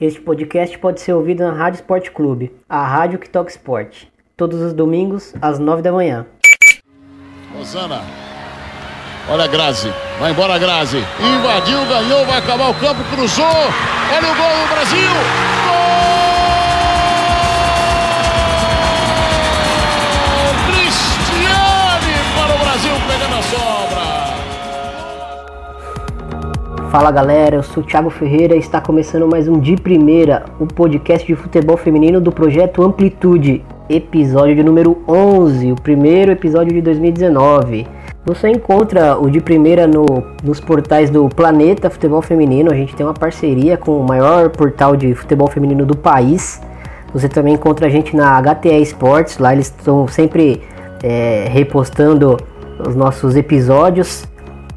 Este podcast pode ser ouvido na Rádio Esporte Clube, a rádio que toca esporte, todos os domingos às nove da manhã. Rosana, olha a Grazi, vai embora Grazi, invadiu, ganhou, vai acabar o campo, cruzou, olha o gol do Brasil, Fala galera, eu sou Thiago Ferreira e está começando mais um De Primeira, o podcast de futebol feminino do projeto Amplitude, episódio de número 11, o primeiro episódio de 2019. Você encontra o De Primeira no, nos portais do Planeta Futebol Feminino, a gente tem uma parceria com o maior portal de futebol feminino do país. Você também encontra a gente na HTE Esportes, lá eles estão sempre é, repostando os nossos episódios.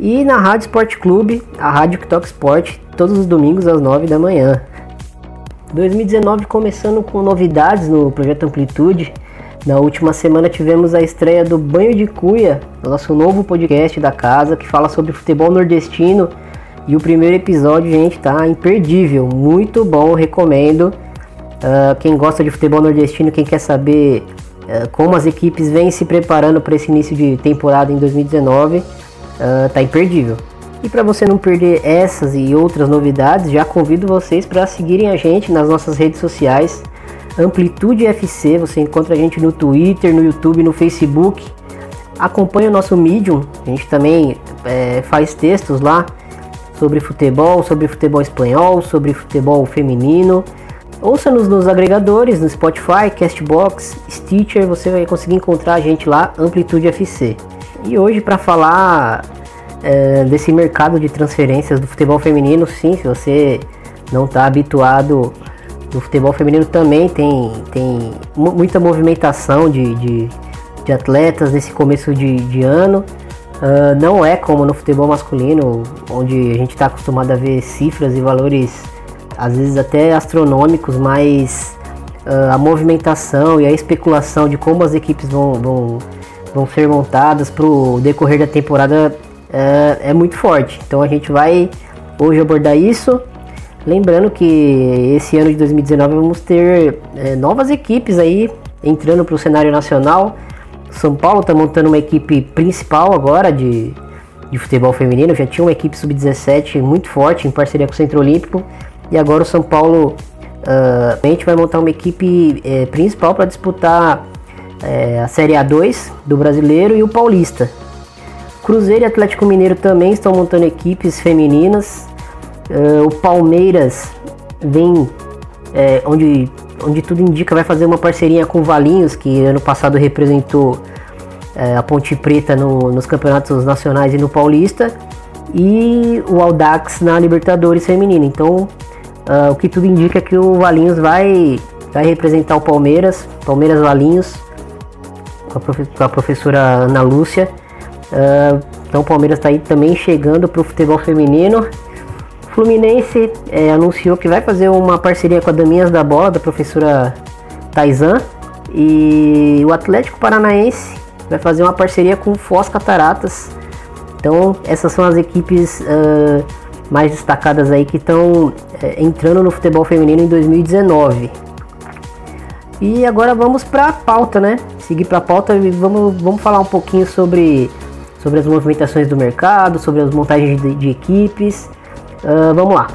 E na Rádio Esporte Clube, a Rádio que toca esporte, todos os domingos às 9 da manhã. 2019 começando com novidades no projeto Amplitude. Na última semana tivemos a estreia do Banho de Cuia, nosso novo podcast da casa que fala sobre futebol nordestino. E o primeiro episódio, gente, tá imperdível, muito bom, recomendo. Uh, quem gosta de futebol nordestino, quem quer saber uh, como as equipes vêm se preparando para esse início de temporada em 2019, uh, tá imperdível. E para você não perder essas e outras novidades, já convido vocês para seguirem a gente nas nossas redes sociais. Amplitude FC, você encontra a gente no Twitter, no YouTube, no Facebook. Acompanhe o nosso Medium, a gente também é, faz textos lá sobre futebol, sobre futebol espanhol, sobre futebol feminino. Ouça-nos nos agregadores, no Spotify, Castbox, Stitcher, você vai conseguir encontrar a gente lá, Amplitude FC. E hoje para falar é, desse mercado de transferências do futebol feminino, sim, se você não está habituado no futebol feminino também tem, tem muita movimentação de, de, de atletas nesse começo de, de ano. Uh, não é como no futebol masculino, onde a gente está acostumado a ver cifras e valores às vezes até astronômicos, mas uh, a movimentação e a especulação de como as equipes vão, vão, vão ser montadas para o decorrer da temporada uh, é muito forte. Então a gente vai hoje abordar isso. Lembrando que esse ano de 2019 vamos ter uh, novas equipes aí entrando para o cenário nacional. São Paulo está montando uma equipe principal agora de, de futebol feminino. Já tinha uma equipe sub-17 muito forte em parceria com o Centro Olímpico. E agora o São Paulo uh, a gente vai montar uma equipe eh, principal para disputar eh, a Série A2 do Brasileiro e o Paulista. Cruzeiro e Atlético Mineiro também estão montando equipes femininas. Uh, o Palmeiras vem eh, onde, onde tudo indica vai fazer uma parceria com o Valinhos, que ano passado representou eh, a Ponte Preta no, nos campeonatos nacionais e no Paulista, e o Audax na Libertadores Feminina. Então Uh, o que tudo indica é que o Valinhos vai, vai representar o Palmeiras, Palmeiras Valinhos, com a, profe com a professora Ana Lúcia. Uh, então o Palmeiras está aí também chegando para o futebol feminino. O Fluminense é, anunciou que vai fazer uma parceria com a Daminhas da Bola, da professora Taizan. E o Atlético Paranaense vai fazer uma parceria com o Foz Cataratas. Então essas são as equipes uh, mais destacadas aí que estão é, entrando no futebol feminino em 2019. E agora vamos para a pauta, né? Seguir para a pauta e vamos, vamos falar um pouquinho sobre, sobre as movimentações do mercado, sobre as montagens de, de equipes. Uh, vamos lá.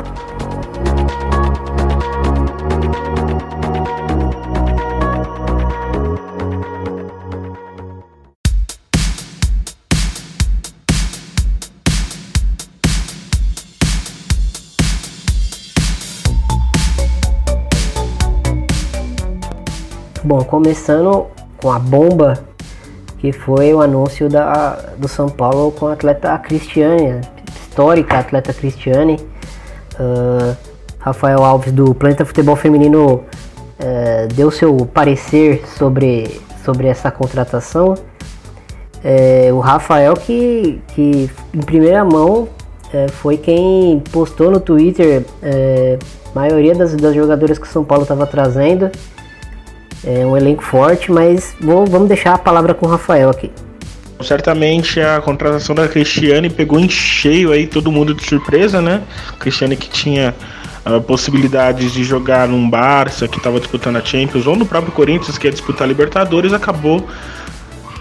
Bom, começando com a bomba que foi o anúncio da, do São Paulo com a atleta Cristiane, histórica atleta Cristiane. Uh, Rafael Alves do Planeta Futebol Feminino uh, deu seu parecer sobre, sobre essa contratação. Uh, o Rafael que, que em primeira mão foi quem postou no Twitter a maioria das, das jogadoras que o São Paulo estava trazendo. É um elenco forte, mas vou, vamos deixar a palavra com o Rafael aqui. Certamente a contratação da Cristiane pegou em cheio aí todo mundo de surpresa, né? Cristiane que tinha uh, possibilidades de jogar num Barça que estava disputando a Champions ou no próprio Corinthians que ia disputar a Libertadores, acabou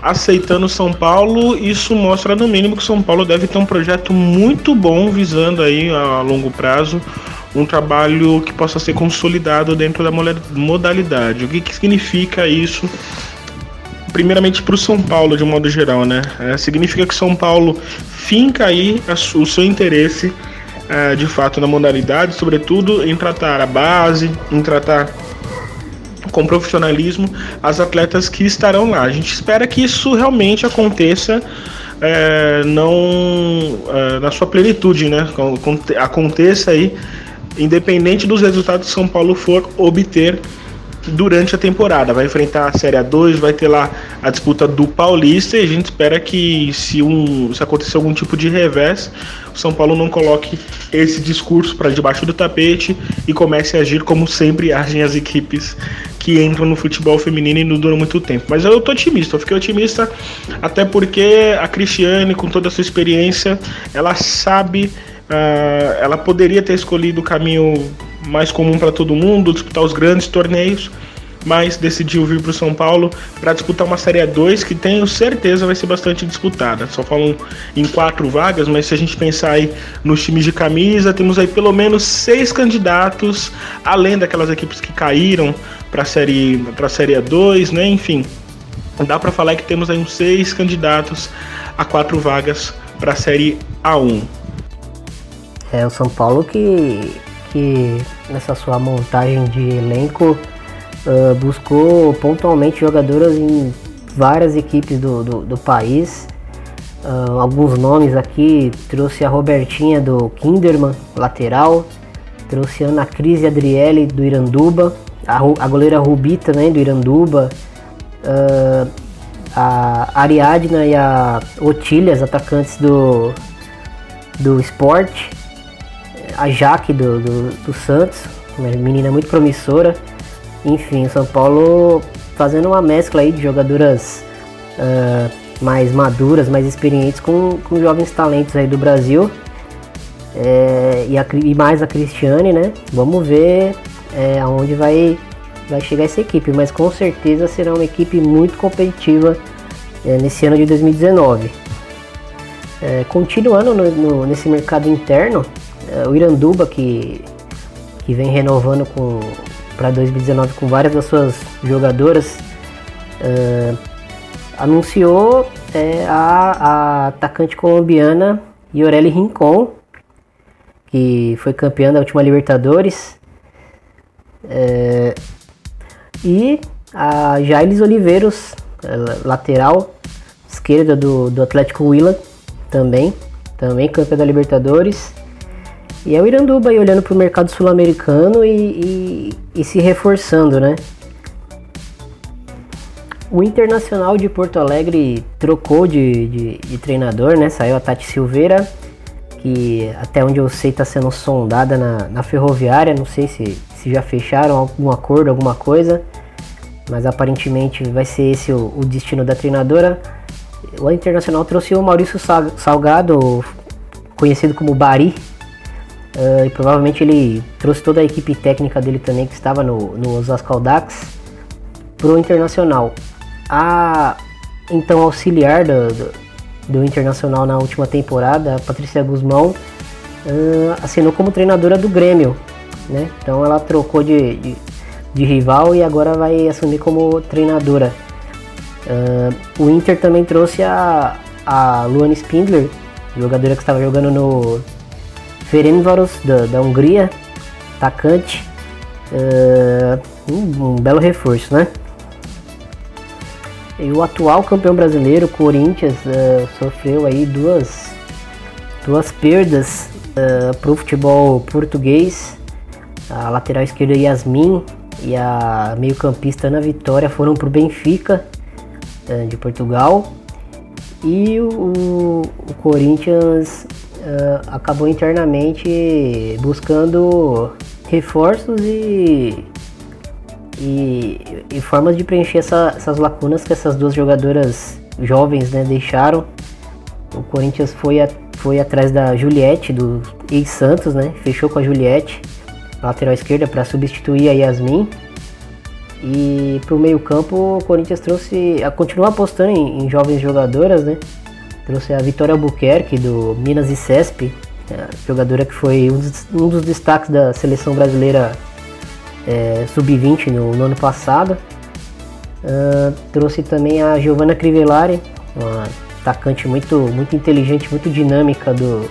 aceitando São Paulo. Isso mostra no mínimo que São Paulo deve ter um projeto muito bom visando aí a longo prazo um trabalho que possa ser consolidado dentro da modalidade. O que, que significa isso? Primeiramente para o São Paulo de um modo geral, né? É, significa que São Paulo finca aí a, o seu interesse é, de fato na modalidade, sobretudo em tratar a base, em tratar com profissionalismo as atletas que estarão lá. A gente espera que isso realmente aconteça é, não é, na sua plenitude, né? Aconteça aí, independente dos resultados que São Paulo for obter durante a temporada. Vai enfrentar a Série A2, vai ter lá a disputa do Paulista e a gente espera que se, um, se acontecer algum tipo de revés, o São Paulo não coloque esse discurso para debaixo do tapete e comece a agir como sempre agem as equipes que entram no futebol feminino e não duram muito tempo. Mas eu tô otimista, eu fiquei otimista até porque a Cristiane, com toda a sua experiência, ela sabe, uh, ela poderia ter escolhido o caminho mais comum para todo mundo, disputar os grandes torneios, mas decidiu vir para o São Paulo para disputar uma Série 2 que tenho certeza vai ser bastante disputada. Só falam em quatro vagas, mas se a gente pensar aí nos times de camisa, temos aí pelo menos seis candidatos, além daquelas equipes que caíram para a série para a série 2, né? Enfim, dá para falar que temos aí uns seis candidatos a quatro vagas para a série A1. É o São Paulo que que nessa sua montagem de elenco uh, buscou pontualmente jogadoras em várias equipes do, do, do país. Uh, alguns nomes aqui, trouxe a Robertinha do Kinderman, lateral, trouxe a Ana Cris Adriele do Iranduba, a, a goleira Rubi também do Iranduba, uh, a Ariadna e a Otília, as atacantes do, do esporte, a Jaque do, do, do Santos, uma menina muito promissora. Enfim, São Paulo fazendo uma mescla aí de jogadoras uh, mais maduras, mais experientes com, com jovens talentos aí do Brasil. É, e, a, e, mais a Cristiane, né? Vamos ver é, aonde vai, vai chegar essa equipe, mas com certeza será uma equipe muito competitiva é, nesse ano de 2019. É, continuando no, no, nesse mercado interno, o Iranduba que, que vem renovando para 2019 com várias das suas jogadoras uh, anunciou é, a, a, atacante colombiana Yoreli Rincon que foi campeã da última Libertadores é, e a Jailes Oliveiros lateral esquerda do, do Atlético Willa também também campeã da Libertadores e é o Iranduba aí olhando para o mercado sul-americano e, e, e, se reforçando, né? O Internacional de Porto Alegre trocou de, de, de treinador, né? Saiu a Tati Silveira, que até onde eu sei está sendo sondada na, na ferroviária. Não sei se, se já fecharam algum acordo, alguma coisa, mas aparentemente vai ser esse o, o destino da treinadora. O Internacional trouxe o Maurício Salgado, conhecido como Bari, Uh, e provavelmente ele trouxe toda a equipe técnica dele também, que estava no, no Osasco Aldax, para o Internacional. A então auxiliar do, do, do, Internacional na última temporada, a Patrícia Guzmão, uh, assinou como treinadora do Grêmio. Né? Então ela trocou de, de, de rival e agora vai assumir como treinadora. Uh, o Inter também trouxe a, a Luana Spindler, jogadora que estava jogando no Ferencváros da, da Hungria, atacante. Uh, um, belo reforço, né? E o atual campeão brasileiro, Corinthians, uh, sofreu aí duas, duas perdas uh, para o futebol português. A lateral esquerda Yasmin e a meio-campista Ana Vitória foram para o Benfica de Portugal. E o, o Corinthians uh, acabou internamente buscando reforços e, e, e formas de preencher essa, essas lacunas que essas duas jogadoras jovens né, deixaram. O Corinthians foi, a, foi atrás da Juliette, do ex-Santos, né? Fechou com a Juliette. lateral esquerda, para substituir a Yasmin. E para o meio-campo, o Corinthians trouxe, continua apostando em, em, jovens jogadoras, né? Trouxe a Vitória Albuquerque do Minas e Cesp, jogadora que foi um dos, um dos, destaques da seleção brasileira é, sub-20 no, no, ano passado. Uh, trouxe também a Giovanna Crivellari, uma atacante muito, muito inteligente, muito dinâmica do,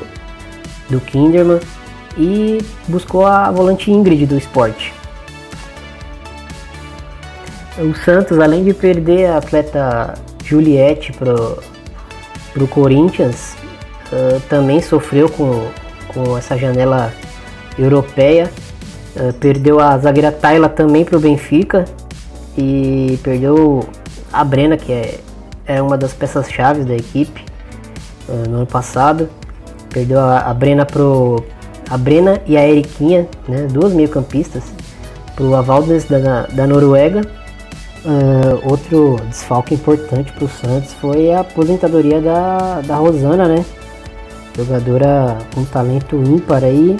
do Kinderman. E buscou a volante Ingrid do esporte. O Santos, além de perder a atleta Juliette pro, pro Corinthians, uh, também sofreu com, com essa janela europeia. Uh, perdeu a zagueira Tayla também pro Benfica e perdeu a Brena, que é, é uma das peças-chave da equipe uh, no ano passado. Perdeu a, a Brena pro a Brena e a Eriquinha, né, duas meio-campistas, pro Avaldes da, da Noruega Uh, outro desfalque importante para o Santos foi a aposentadoria da, da Rosana, né? Jogadora com talento ímpar aí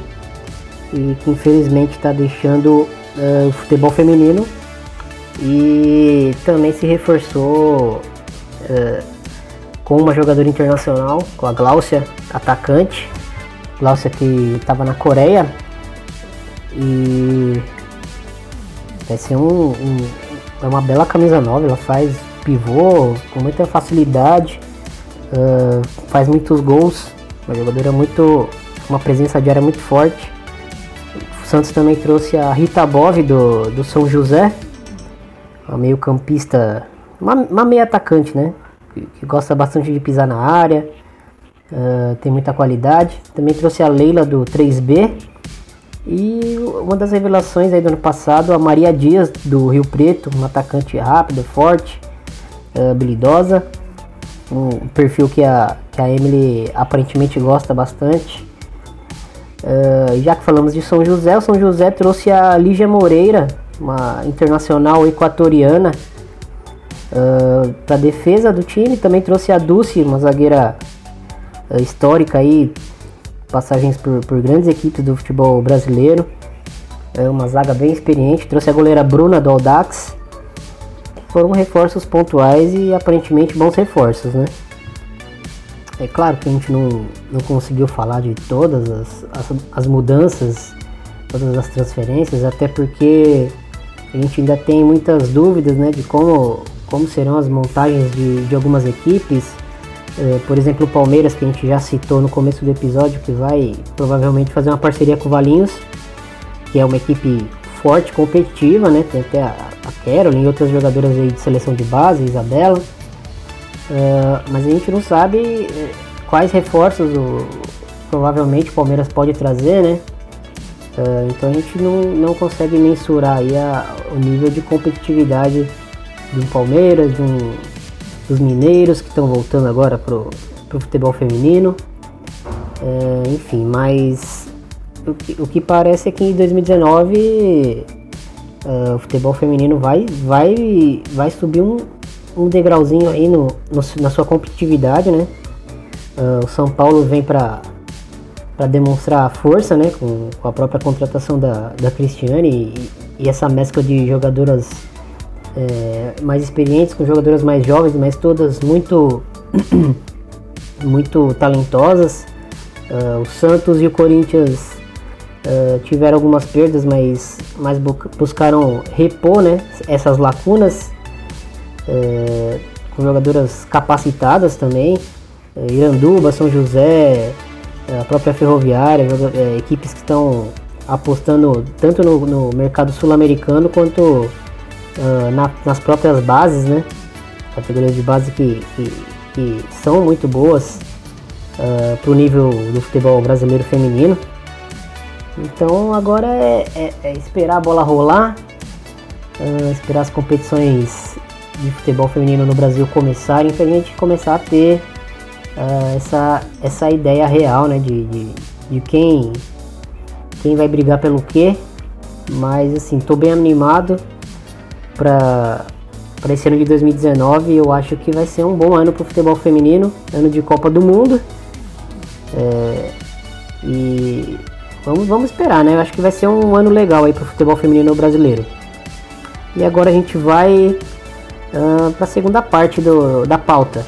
e que infelizmente está deixando uh, o futebol feminino e também se reforçou uh, com uma jogadora internacional, com a Gláucia, atacante. Gláucia que estava na Coreia e vai ser um, um é uma bela camisa nova, ela faz pivô com muita facilidade, uh, faz muitos gols, uma jogadora muito. uma presença diária muito forte. O Santos também trouxe a Rita Bove do, do São José, uma meio campista, uma, uma meia atacante, né? Que, que, gosta bastante de pisar na área, uh, tem muita qualidade. Também trouxe a Leila do 3B, e uma das revelações aí do ano passado, a Maria Dias do Rio Preto, uma atacante rápida, forte, uh, habilidosa, um perfil que a, que a Emily aparentemente gosta bastante. Uh, já que falamos de São José, o São José trouxe a Lígia Moreira, uma internacional equatoriana, uh, para defesa do time. Também trouxe a Dulce, uma zagueira uh, histórica aí, passagens por, por grandes equipes do futebol brasileiro. É uma zaga bem experiente. Trouxe a goleira Bruna do Audax. Foram reforços pontuais e aparentemente bons reforços, né? É claro que a gente não, não conseguiu falar de todas as, as, as mudanças, todas as transferências, até porque a gente ainda tem muitas dúvidas né, de como, como serão as montagens de, de algumas equipes é, por exemplo, o Palmeiras, que a gente já citou no começo do episódio, que vai provavelmente fazer uma parceria com o Valinhos, que é uma equipe forte, competitiva, né? Tem até a, a e outras jogadoras aí de seleção de base, Isabela. Uh, mas a gente não sabe é, quais reforços o, provavelmente o Palmeiras pode trazer, né? Uh, então a gente não, não consegue mensurar aí a, o nível de competitividade de um Palmeiras, de um, dos mineiros que estão voltando agora pro, pro futebol feminino. É, enfim, mas o que, o que, parece é que em 2019 uh, é, o futebol feminino vai, vai, vai subir um, um degrauzinho aí no, no na sua competitividade, né? Uh, o São Paulo vem para para demonstrar força, né, com, com, a própria contratação da, da Cristiane e, e essa mescla de jogadoras é, mais experientes, com jogadoras mais jovens, mas todas muito, muito talentosas. Uh, o Santos e o Corinthians uh, tiveram algumas perdas, mas, mas buscaram repor né, essas lacunas uh, com jogadoras capacitadas também. Iranduba, São José, a própria Ferroviária, equipes que estão apostando tanto no, no mercado sul-americano quanto uh, na, nas próprias bases, né? Categorias de base que, que, que são muito boas uh, para o nível do futebol brasileiro feminino. Então agora é, é, é esperar a bola rolar, uh, esperar as competições de futebol feminino no Brasil começarem para a gente começar a ter essa, essa ideia real né, de, de, de, quem, quem vai brigar pelo quê. Mas assim, tô bem animado para para esse ano de 2019 eu acho que vai ser um bom ano para o futebol feminino, ano de Copa do Mundo. É, e vamos, vamos esperar, né? Eu acho que vai ser um ano legal aí pro futebol feminino brasileiro. E agora a gente vai uh, para a segunda parte do, da pauta.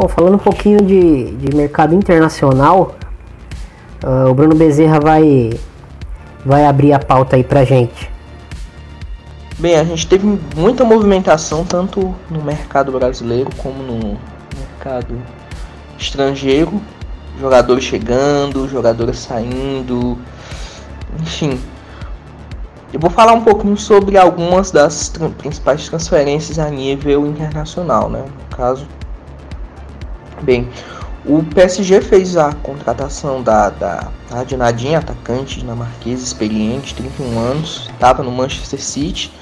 Bom, falando um pouquinho de, de mercado internacional, uh, o Bruno Bezerra vai, vai abrir a pauta aí pra gente. Bem, a gente teve muita movimentação tanto no mercado brasileiro como no mercado estrangeiro. Jogadores chegando, jogadores saindo, enfim. Eu vou falar um pouquinho sobre algumas das principais transferências a nível internacional, né? No caso, Bem, o PSG fez a contratação da, da Nadinha, atacante dinamarquesa, experiente, 31 anos, estava no Manchester City.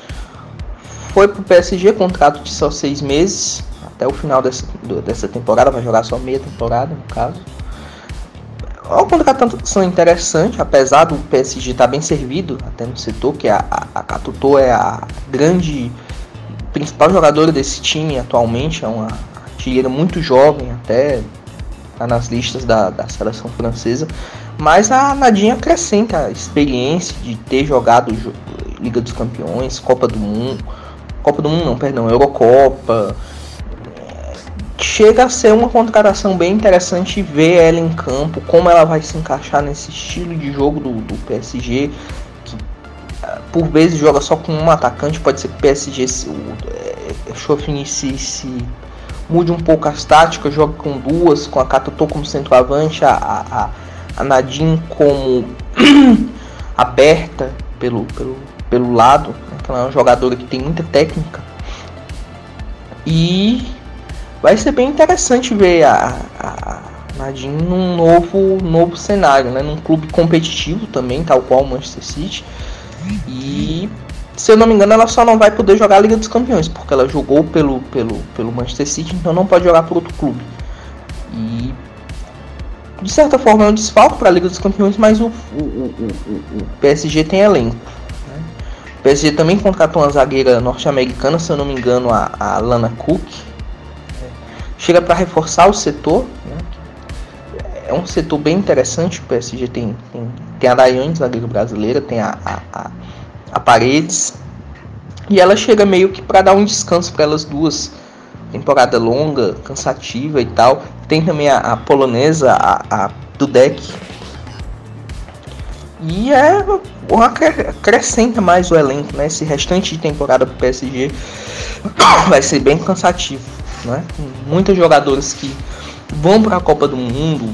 Foi para o PSG, contrato de só seis meses, até o final dessa, dessa temporada, vai jogar só meia temporada, no caso. É uma contratação interessante, apesar do PSG estar tá bem servido, até no setor, que a, a, a Catuto é a grande principal jogadora desse time atualmente, é uma artilheira muito jovem, até tá nas listas da, da seleção francesa. Mas a Nadinha acrescenta a experiência de ter jogado Liga dos Campeões, Copa do Mundo. Copa do Mundo não, perdão, Eurocopa. Chega a ser uma contratação bem interessante ver ela em campo, como ela vai se encaixar nesse estilo de jogo do, do PSG, que ah, por vezes joga só com um atacante, pode ser que o PSG se, o, é, se, se mude um pouco as táticas, jogue com duas, com a Katotô como centroavante, a, a, a Nadine como aberta pelo, pelo, pelo lado, né, ela é uma jogadora que tem muita técnica. E vai ser bem interessante ver a, a Nadine num novo, novo cenário, né, num clube competitivo também, tal qual o Manchester City. E se eu não me engano, ela só não vai poder jogar a Liga dos Campeões, porque ela jogou pelo, pelo, pelo Manchester City, então não pode jogar por outro clube. E de certa forma é um desfalque para a Liga dos Campeões, mas o, o, o, o PSG tem elenco. Né? O PSG também contratou uma zagueira norte-americana, se eu não me engano, a, a Lana Cook. Chega para reforçar o setor. Né? É um setor bem interessante. O PSG tem, tem, tem a Daiane, zagueira brasileira, tem a, a, a a Paredes. E ela chega meio que para dar um descanso para elas duas. Temporada longa, cansativa e tal. Tem também a, a polonesa, a, a Dudek. E é uma acrescenta mais o elenco, né? Esse restante de temporada pro PSG vai ser bem cansativo, né? Muitos jogadores que vão para a Copa do Mundo,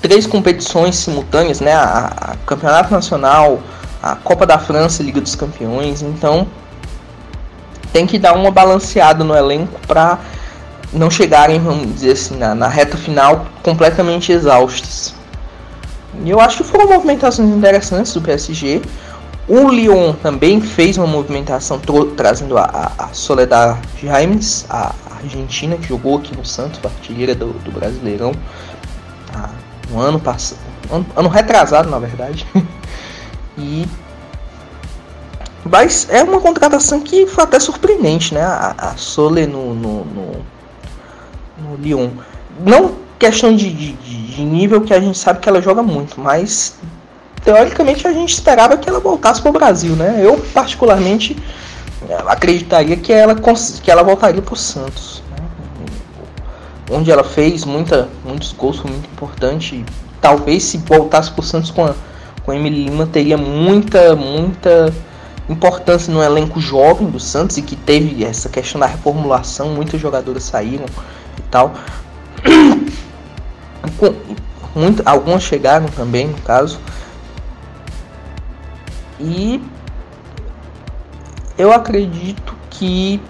três competições simultâneas, né? A, a Campeonato Nacional, a Copa da França, Liga dos Campeões, então tem que dar uma balanceada no elenco para não chegarem, vamos dizer assim, na, na, reta final completamente exaustos. E eu acho que foram movimentações interessantes do PSG. O Lyon também fez uma movimentação trazendo a, a, a Soledad Jaimes, a Argentina, que jogou aqui no Santos, artilheira do, do Brasileirão, no ano passado, ano retrasado na verdade. E mas é uma contratação que foi até surpreendente, né? A, a Sole no, no, no, no, Lyon. Não questão de, de, de, nível que a gente sabe que ela joga muito, mas teoricamente a gente esperava que ela voltasse para o Brasil, né? Eu particularmente acreditaria que ela, que ela voltaria para o Santos. Né? Onde ela fez muita, muitos gols, foi muito importante. Talvez se voltasse para o Santos com a com Emily Lima teria muita, muita importância no elenco jovem do Santos e que teve essa questão da reformulação, muitos jogadores saíram e tal. Muito, algumas chegaram também, no caso. E eu acredito que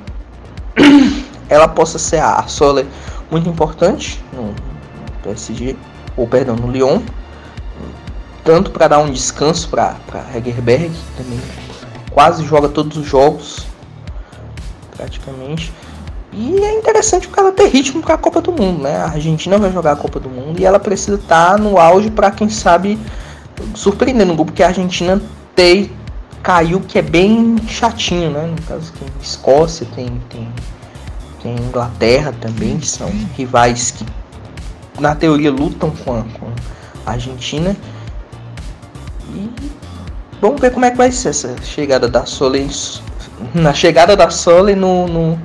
ela possa ser a Soler muito importante no PSG, ou perdão, no Lyon, tanto para dar um descanso para Hegerberg, que também quase joga todos os jogos, praticamente. E é interessante porque ela ter ritmo para a Copa do Mundo, né? A Argentina vai jogar a Copa do Mundo e ela precisa estar tá no auge para quem sabe surpreender no grupo que a Argentina tem caiu que é bem chatinho, né? No caso tem Escócia, tem tem tem Inglaterra também, que são rivais que na teoria lutam com a, com a Argentina. E vamos ver como é que vai ser essa chegada da Sole na chegada da Sole no, no,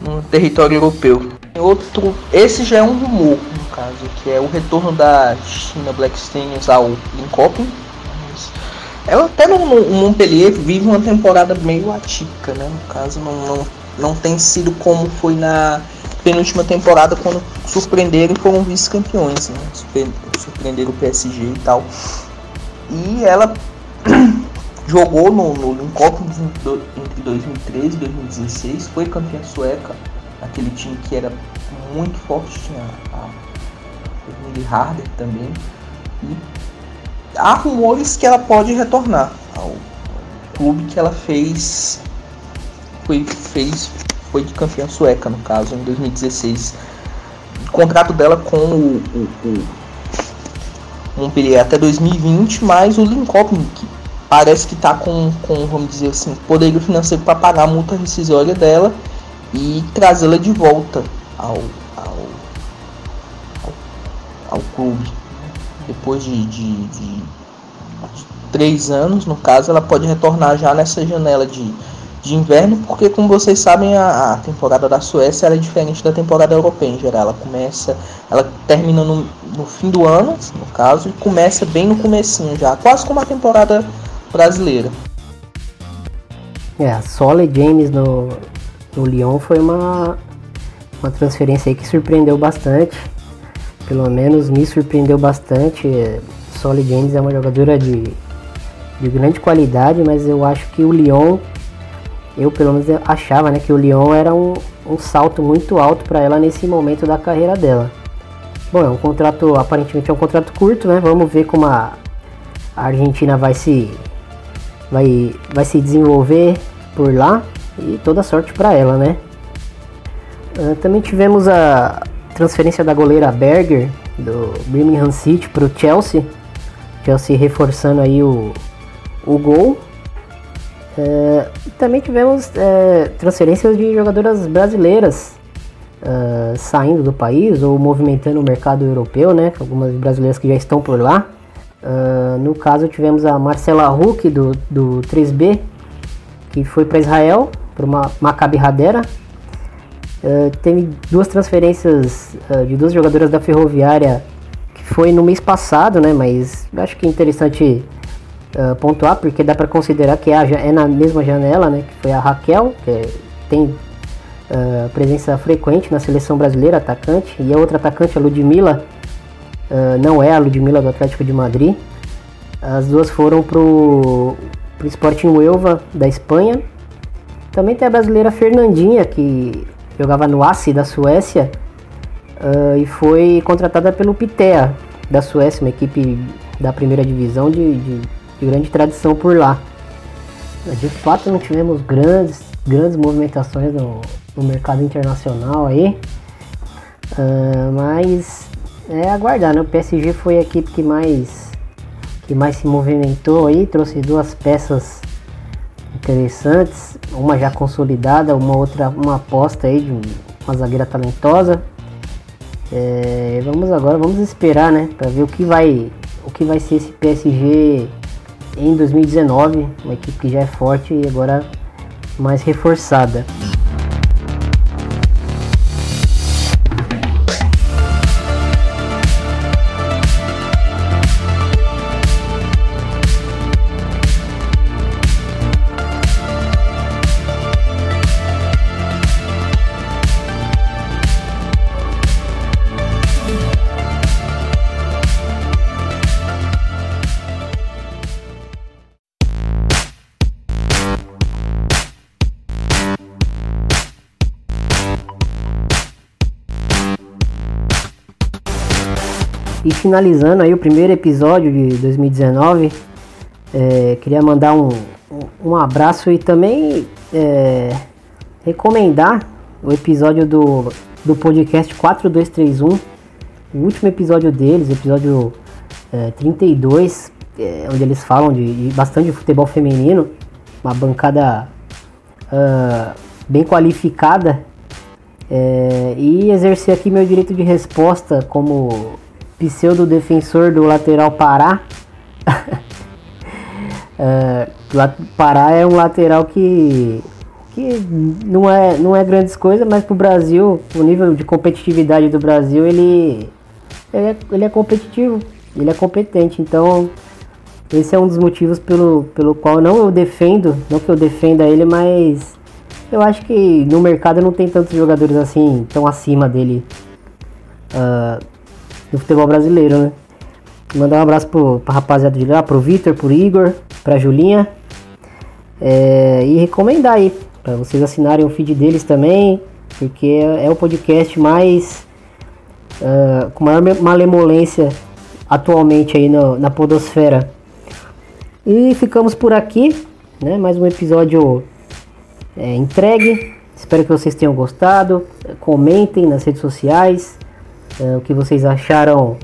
no território europeu. Outro, esse já é um rumor, no caso, que é o retorno da China Black Stenius ao Linköping. Ela até no, no Montpellier vive uma temporada meio atípica, né? No caso, não, não, não tem sido como foi na penúltima temporada quando surpreenderam e foram vice-campeões, né? Surpreenderam o PSG e tal. E ela jogou no, no Linköping entre 2013 e 2016, foi campeã sueca, aquele time que era muito forte, tinha a Emily Harder também. E há rumores que ela pode retornar ao clube que ela fez foi fez foi de campeã sueca no caso em 2016 o contrato dela com o, o, o Montpellier até 2020 mas o que parece que está com, com vamos dizer assim poderio financeiro para pagar a multa rescisória dela e trazê-la de volta ao, ao, ao, ao clube. Depois de, de, de, três anos, no caso, ela pode retornar já nessa janela de, de inverno, porque como vocês sabem, a, a temporada da Suécia é diferente da temporada europeia em geral. Ela começa, ela termina no, no fim do ano, no caso, e começa bem no comecinho já, quase como a temporada brasileira. É, a Solly James no, no Lyon foi uma, uma transferência aí que surpreendeu bastante pelo menos me surpreendeu bastante. Solly James é uma jogadora de, de grande qualidade, mas eu acho que o Lyon, eu pelo menos achava né, que o Lyon era um, um salto muito alto para ela nesse momento da carreira dela. Bom, é um contrato, aparentemente é um contrato curto, né? Vamos ver como a, Argentina vai se vai, vai se desenvolver por lá e toda sorte para ela, né? Uh, também tivemos a, transferência da goleira Berger do Birmingham City para o Chelsea. Chelsea reforçando aí o, o gol. É, também tivemos é, transferências de jogadoras brasileiras é, saindo do país ou movimentando o mercado europeu, né? Algumas brasileiras que já estão por lá. É, no caso tivemos a Marcela Huck do, do 3B, que foi para Israel, para uma Maccabi Hadera, Uh, teve duas transferências uh, de duas jogadoras da Ferroviária que foi no mês passado, né? Mas acho que é interessante uh, pontuar porque dá para considerar que é, a, é, na mesma janela, né? Que foi a Raquel, que é, tem presença frequente na seleção brasileira, atacante, e a outra atacante, a Ludmilla, não é a Ludmilla do Atlético de Madrid. As duas foram pro, pro Sporting Huelva da Espanha. Também tem a brasileira Fernandinha, que jogava no ASI da Suécia uh, e foi contratada pelo Pitea da Suécia, uma equipe da primeira divisão de, de, de grande tradição por lá. De fato, não tivemos grandes, grandes movimentações no, no mercado internacional aí, uh, mas é aguardar, né? O PSG foi a equipe que mais que mais se movimentou aí, trouxe duas peças interessantes, uma já consolidada, uma outra, uma aposta aí de uma zagueira talentosa. É, vamos agora, vamos esperar, né, para ver o que vai, o que vai ser esse PSG em 2019, uma equipe que já é forte e agora mais reforçada. E finalizando aí o primeiro episódio de 2019, é, queria mandar um, um abraço e também é, recomendar o episódio do, do podcast 4231, o último episódio deles, episódio é, 32, é, onde eles falam de, de, bastante futebol feminino, uma bancada uh, bem qualificada é, e exercer aqui meu direito de resposta como pseudo defensor do lateral Pará. uh, Pará é um lateral que, que não, é, não é grandes coisas, mas para o Brasil, o nível de competitividade do Brasil, ele, ele, é, ele é competitivo, ele é competente. Então, esse é um dos motivos pelo, pelo qual não eu defendo, não que eu defenda ele, mas eu acho que no mercado não tem tantos jogadores assim tão acima dele uh, no futebol brasileiro, né? Mandar um abraço pro, pra rapaziada de lá, pro Vitor, pro Igor, pra Julinha. É, e recomendar aí, para vocês assinarem o feed deles também, porque é, é o podcast mais. Uh, com maior malemolência atualmente aí no, na Podosfera. E ficamos por aqui, né? Mais um episódio é, entregue. Espero que vocês tenham gostado. Comentem nas redes sociais é, o que vocês acharam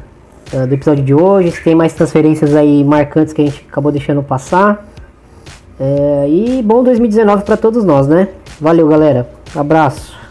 é, do episódio de hoje. Se tem mais transferências aí marcantes que a gente acabou deixando passar. É, e bom 2019 para todos nós, né? Valeu, galera. Abraço.